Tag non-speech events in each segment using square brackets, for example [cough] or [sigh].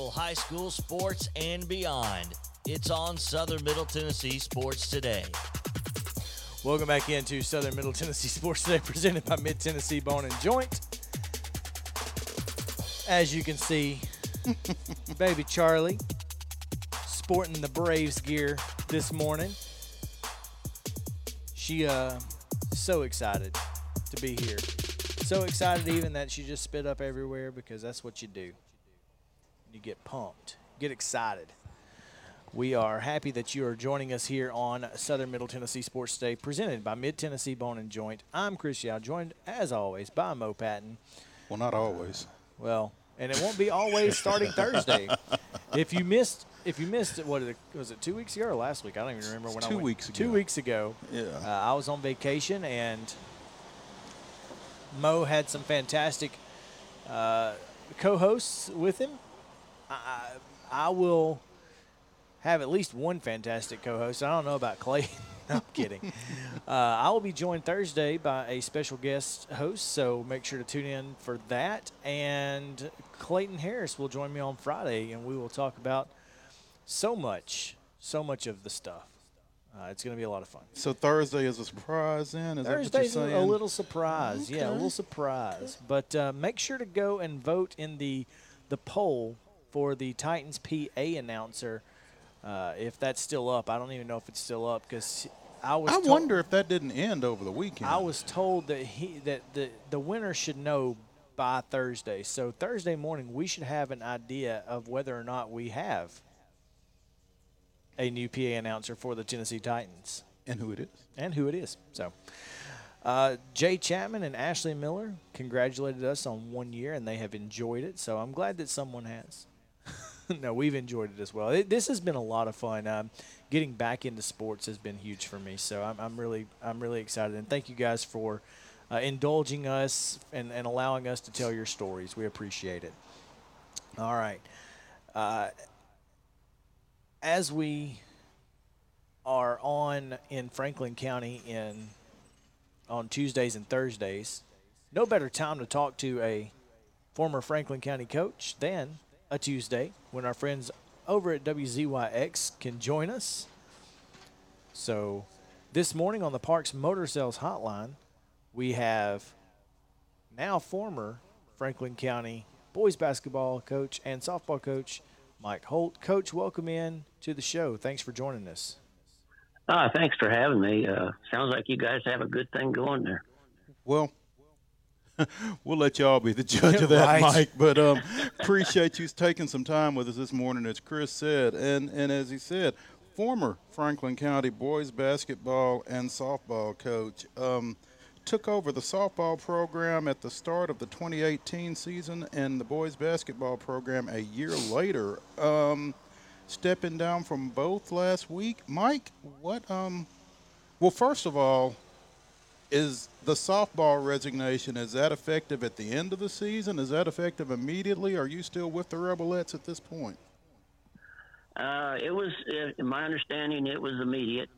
local high school sports and beyond. It's on Southern Middle Tennessee Sports Today. Welcome back into Southern Middle Tennessee Sports Today, presented by Mid Tennessee Bone and Joint. As you can see, [laughs] baby Charlie sporting the Braves gear this morning. She uh so excited to be here. So excited even that she just spit up everywhere because that's what you do. You get pumped, get excited. We are happy that you are joining us here on Southern Middle Tennessee Sports Day, presented by Mid Tennessee Bone and Joint. I'm Chris Yao, joined as always by Mo Patton. Well, not always. Well, and it won't be always starting Thursday. [laughs] If you missed, if you missed it, what was it? Two weeks ago or last week? I don't even remember when I Two went. weeks ago. Two weeks ago. Yeah. Uh, I was on vacation and Mo had some fantastic uh, co-hosts with him. I, I will have at least one fantastic co-host. I don't know about Clay. [laughs] I'm kidding. [laughs] Uh, I will be joined Thursday by a special guest host, so make sure to tune in for that. And Clayton Harris will join me on Friday, and we will talk about so much, so much of the stuff. Uh, it's going to be a lot of fun. So Thursday is a surprise, then? Is Thursday's that what a you're saying? little surprise. Yeah, a little surprise. But uh, make sure to go and vote in the the poll for the Titans PA announcer. Uh, if that's still up, I don't even know if it's still up because I was. I told- wonder if that didn't end over the weekend. I was told that he that the the winner should know by Thursday. So Thursday morning we should have an idea of whether or not we have a new PA announcer for the Tennessee Titans and who it is. and who it is. So, uh, Jay Chapman and Ashley Miller congratulated us on one year, and they have enjoyed it. So I'm glad that someone has. [laughs] no, we've enjoyed it as well. It, this has been a lot of fun. Um, getting back into sports has been huge for me. So I'm, I'm really, I'm really excited, and thank you guys for uh, indulging us and, and allowing us to tell your stories. We appreciate it. All right. Uh, as we are on in Franklin County in on Tuesdays and Thursdays, no better time to talk to a former Franklin County coach than a Tuesday when our friends over at WZYX can join us. So, this morning on the Parks Motor Sales Hotline, we have now former Franklin County boys basketball coach and softball coach Mike Holt. Coach, welcome in to the show. Thanks for joining us. Ah, thanks for having me. Uh, sounds like you guys have a good thing going there. Well, [laughs] we'll let y'all be the judge of that, Right. Mike. But um, appreciate you taking some time with us this morning, as Chris said, and and as he said, former Franklin County boys basketball and softball coach. Um, took over the softball program at the start of the 2018 season and the boys basketball program a year later. Um, stepping down from both last week. Mike, what um well first of all, is the softball resignation is that effective at the end of the season? Is that effective immediately? Are you still with the Rebelettes at this point? Uh, it was, uh, in my understanding, it was immediate.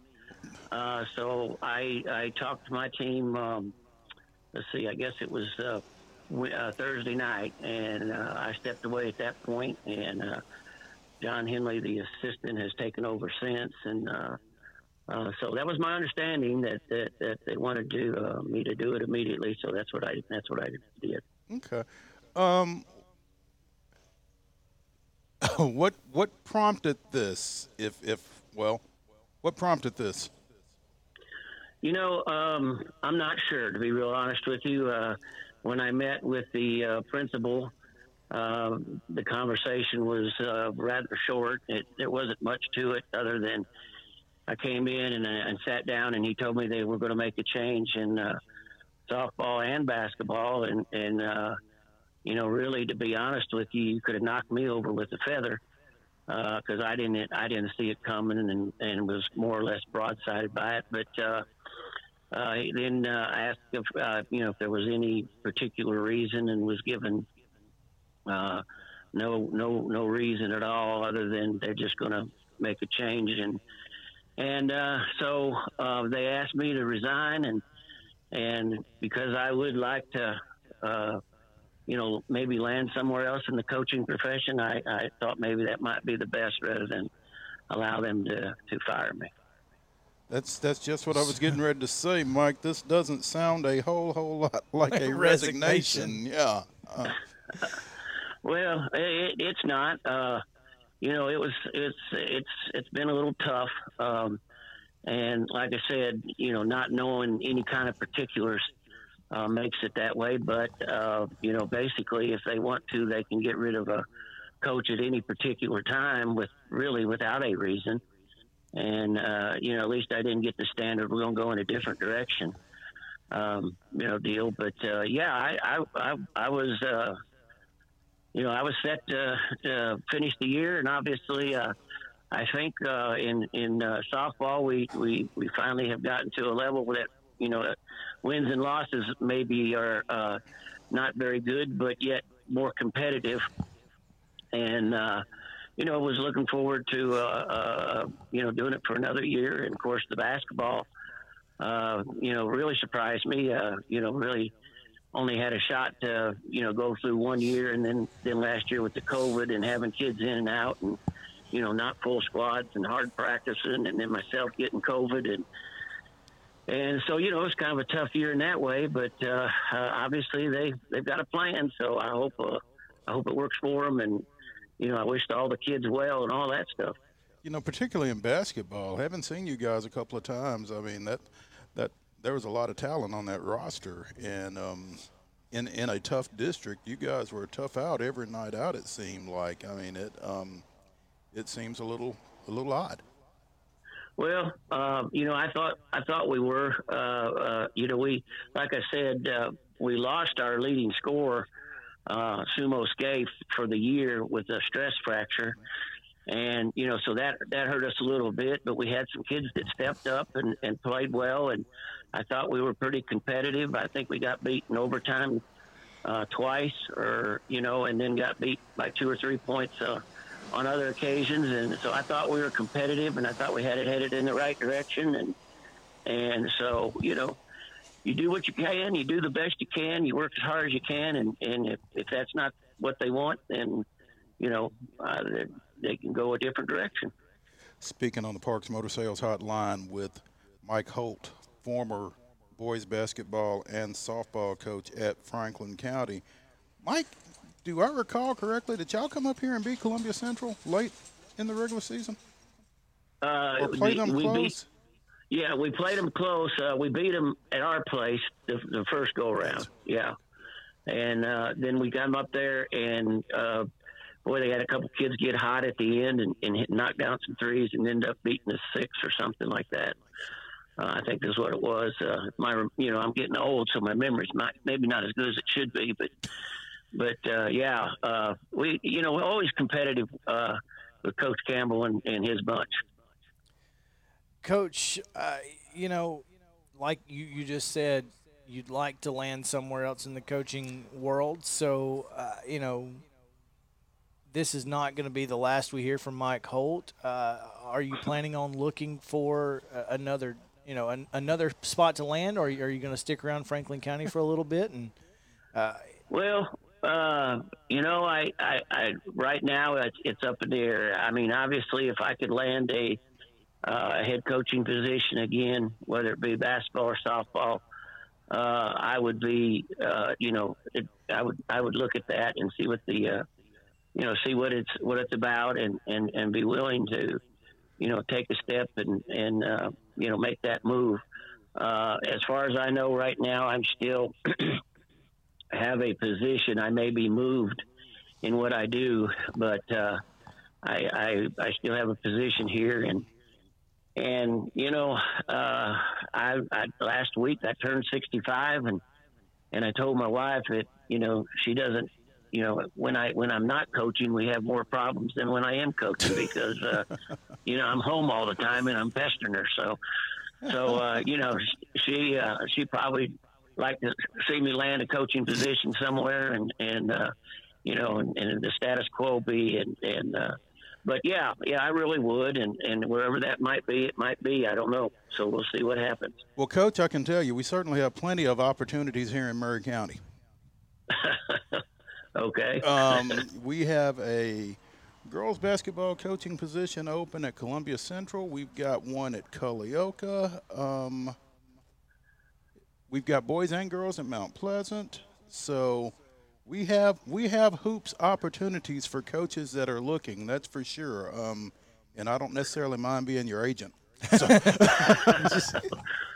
Uh, so I, I talked to my team. Um, let's see, I guess it was uh, uh, Thursday night, and uh, I stepped away at that point, and John Henley, the assistant, has taken over since, and uh, so that was my understanding that that, that they wanted to uh, me to do it immediately. So that's what I that's what I did. Okay. Um, [laughs] what what prompted this? If if well, what prompted this? You know, um, I'm not sure, to be real honest with you. Uh, when I met with the uh, principal, uh, the conversation was uh, rather short. It, there wasn't much to it other than I came in and, and sat down, and he told me they were going to make a change in uh, softball and basketball, and and uh, you know, really, to be honest with you, you could have knocked me over with a feather because uh, I didn't I didn't see it coming and and was more or less broadsided by it. But uh, uh, then uh, asked if uh, you know if there was any particular reason, and was given uh, no no no reason at all other than they're just going to make a change and and uh, so uh, they asked me to resign and and because I would like to uh, you know, maybe land somewhere else in the coaching profession, I, I thought maybe that might be the best rather than allow them to, to fire me. That's that's just what I was getting ready to say, Mike. This doesn't sound a whole whole lot [laughs] like a resignation. resignation. Yeah. Uh. [laughs] well, it, it's not. Uh, you know, it was it's it's it's been a little tough. Um, and like I said, you know, not knowing any kind of particulars uh, makes it that way. But uh, you know, basically, if they want to, they can get rid of a coach at any particular time with really without a reason. And uh, you know, at least I didn't get the standard. We're going to go in a different direction. Um, you know, deal. But uh, yeah, I I I, I was. You know, I was set to, to finish the year, and obviously, uh, I think uh, in in uh, softball we, we we finally have gotten to a level that you know wins and losses maybe are uh, not very good, but yet more competitive. And uh, you know, was looking forward to uh, uh, you know doing it for another year. And of course, the basketball, uh, you know, really surprised me. Uh, you know, really only had a shot to you know go through one year, and then then last year with the COVID and having kids in and out, and you know, not full squads and hard practicing, and then myself getting COVID and and so you know it's kind of a tough year in that way. But uh, uh, obviously they they've got a plan, so I hope uh, I hope it works for them. And you know I wish all the kids well and all that stuff. You know, particularly in basketball, haven't seen you guys a couple of times. I mean that that there was a lot of talent on that roster, and um, in in a tough district, you guys were tough out every night out. It seemed like. I mean it um, it seems a little a little odd. Well, uh, you know, I thought I thought we were. Uh, uh, you know, we like I said, uh, we lost our leading scorer, uh, Sumo Scaife, for the year with a stress fracture, and you know, so that that hurt us a little bit. But we had some kids that stepped up and, and played well, and I thought we were pretty competitive. I think we got beat in overtime uh, twice, or you know, and then got beat by two or three points uh, on other occasions, and so I thought we were competitive, and I thought we had it headed in the right direction, and and so you know, you do what you can, you do the best you can, you work as hard as you can, and and if, if that's not what they want, then you know uh, they, can go a different direction. Speaking on the Parks Motor Sales Hotline with Mike Holt, former boys basketball and softball coach at Franklin County. Mike, do I recall correctly? Did y'all come up here and beat Columbia Central late in the regular season? Uh, or play them close? Beat, yeah, we played them close. Uh, we beat them at our place the, the first go around. Yeah, and uh, then we got them up there, and uh, boy, they had a couple kids get hot at the end and, and hit, knock down some threes, and end up beating us six or something like that. Uh, I think that's what it was. Uh, my, you know, I'm getting old, so my memory's not maybe not as good as it should be, but but uh, yeah, uh, we you know we're always competitive uh, with Coach Campbell and, and his bunch. Coach, uh, you know, like you, you just said, you'd like to land somewhere else in the coaching world. So uh, you know, this is not going to be the last we hear from Mike Holt. Uh, are you planning on looking for another? You know, an, another spot to land, or are you, going to stick around Franklin County for a little bit? And well, uh, you know, I, I, I right now it's, it's up in the air. I mean, obviously, if I could land a, uh, head coaching position again, whether it be basketball or softball, uh, I would be, uh, you know, it, I would I would look at that and see what the, uh, you know, see what it's what it's about, and and and be willing to, you know, take a step and and uh, you know make that move. Uh, as far as I know, right now, I'm still [clears throat] have a position. I may be moved in what I do, but uh, I, I, I still have a position here, and and you know, uh, I, I last week I turned 65, and and I told my wife that you know she doesn't. You know, when I when I'm not coaching, we have more problems than when I am coaching because, uh, [laughs] you know, I'm home all the time and I'm pestering her. So, so uh, you know, she uh, she probably like to see me land a coaching position somewhere, and and uh, you know, and, and the status quo be, and and uh, but yeah, yeah, I really would, and and wherever that might be, it might be. I don't know. So we'll see what happens. Well, Coach, I can tell you, we certainly have plenty of opportunities here in Maury County. [laughs] okay. [laughs] um, we have a girls basketball coaching position open at Columbia Central. We've got one at Culleoka. Um, we've got boys and girls at Mount Pleasant. So we have we have hoops opportunities for coaches that are looking. That's for sure. Um, and I don't necessarily mind being your agent. [laughs] So, [laughs] so.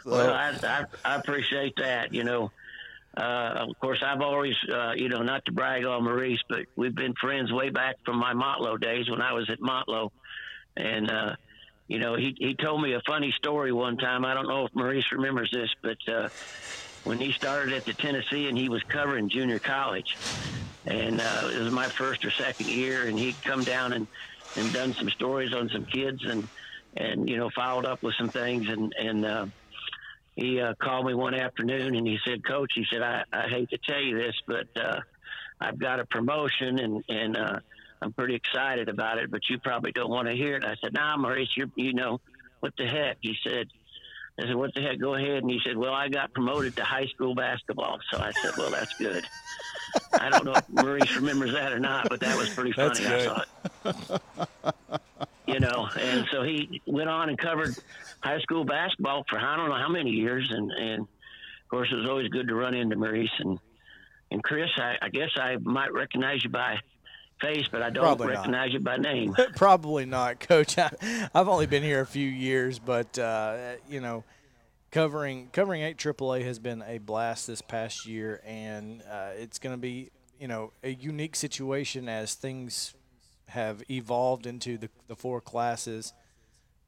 Well, I, I, I, appreciate that. You know, uh, of course, I've always, uh, you know, not to brag on Maurice, but we've been friends way back from my Motlow days when I was at Motlow, and uh, you know, he he told me a funny story one time. I don't know if Maurice remembers this, but uh, when he started at the Tennessean and he was covering junior college. And uh, it was my first or second year, and he'd come down and, and done some stories on some kids and, and you know, followed up with some things. And, and uh, he uh, called me one afternoon and he said, Coach, he said, I, I hate to tell you this, but uh, I've got a promotion and, and uh, I'm pretty excited about it, but you probably don't want to hear it. I said, Nah, Maurice, you're, you know, what the heck? He said, I said, what the heck? Go ahead. And he said, well, I got promoted to high school basketball. So I said, well, that's good. I don't know if Maurice remembers that or not, but that was pretty [laughs] funny. I thought. [laughs] you know, and so he went on and covered high school basketball for I don't know how many years, and and of course it was always good to run into Maurice and and Chris. I, I guess I might recognize you by face, but I don't Probably recognize not. you by name. [laughs] Probably not, Coach. I, have only been here a few years, but uh, you know, covering covering eight AAA has been a blast this past year, and uh, it's going to be you know a unique situation as things have evolved into the, the four classes.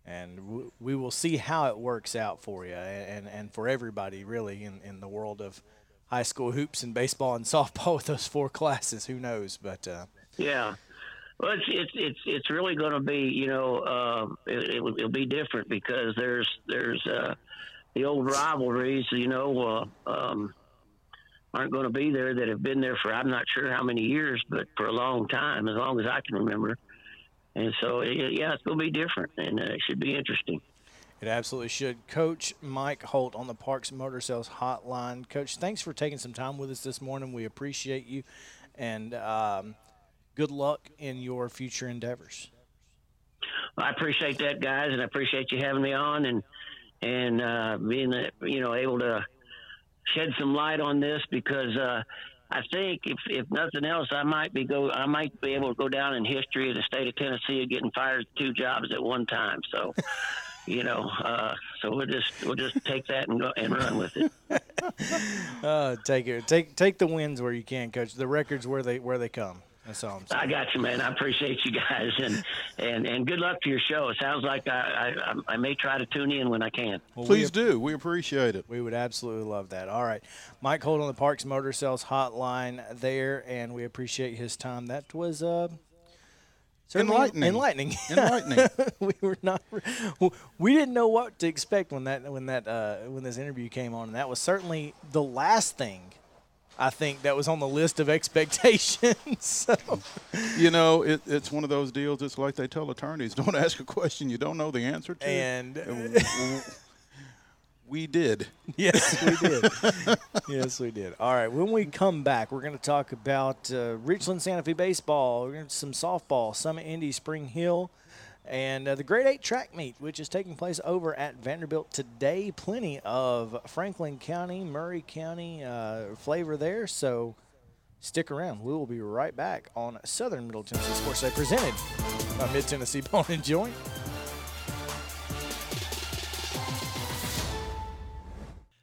And we will see how it works out for you and, and for everybody, really, in, in the world of high school hoops and baseball and [laughs] softball with those four classes. Who knows? But uh, yeah. Well, it's it's it's it's really going to be you know uh, it, it, will be different because there's there's uh, the old rivalries you know uh, um, aren't going to be there that have been there for I'm not sure how many years but for a long time as long as I can remember and so it, yeah it's going to be different and uh, it should be interesting. It absolutely should. Coach Mike Holt on the Parks Motor Sales Hotline. Coach, thanks for taking some time with us this morning. We appreciate you. And um, good luck in your future endeavors. Well, I appreciate that, guys, and I appreciate you having me on and and uh, being uh, you know able to shed some light on this because uh, I think if if nothing else, I might be go I might be able to go down in history of the state of Tennessee of getting fired two jobs at one time. So. [laughs] you know, uh, so we'll just we'll just take that and go and run with it. [laughs] uh, take it, take take the wins where you can, coach. The records where they where they come. That's all I'm saying. I got you, man. I appreciate you guys, and and and good luck to your show. It sounds like I I, I may try to tune in when I can. Well, Please we, do. We appreciate it. We would absolutely love that. All right, Mike Holt on the Parks Motor Sales Hotline there, and we appreciate his time. That was uh. Enlightening. Enlightening. [laughs] Enlightening. we were not. We didn't know what to expect when that when that uh, when this interview came on, and that was certainly the last thing I think that was on the list of expectations. [laughs] so. You know, it, it's one of those deals. It's like they tell attorneys: [laughs] don't ask a question you don't know the answer to. And [laughs] we did. Yes, we did. yes, we did. All right. When we come back, we're going to talk about uh, Richland Santa Fe baseball. We're going to some softball, some Indy Spring Hill and uh, the Grade 8 track meet, which is taking place over at Vanderbilt today. Plenty of Franklin County, Maury County uh, flavor there, so stick around. We will be right back on Southern Middle Tennessee Sports Day presented by Mid Tennessee Bone and Joint.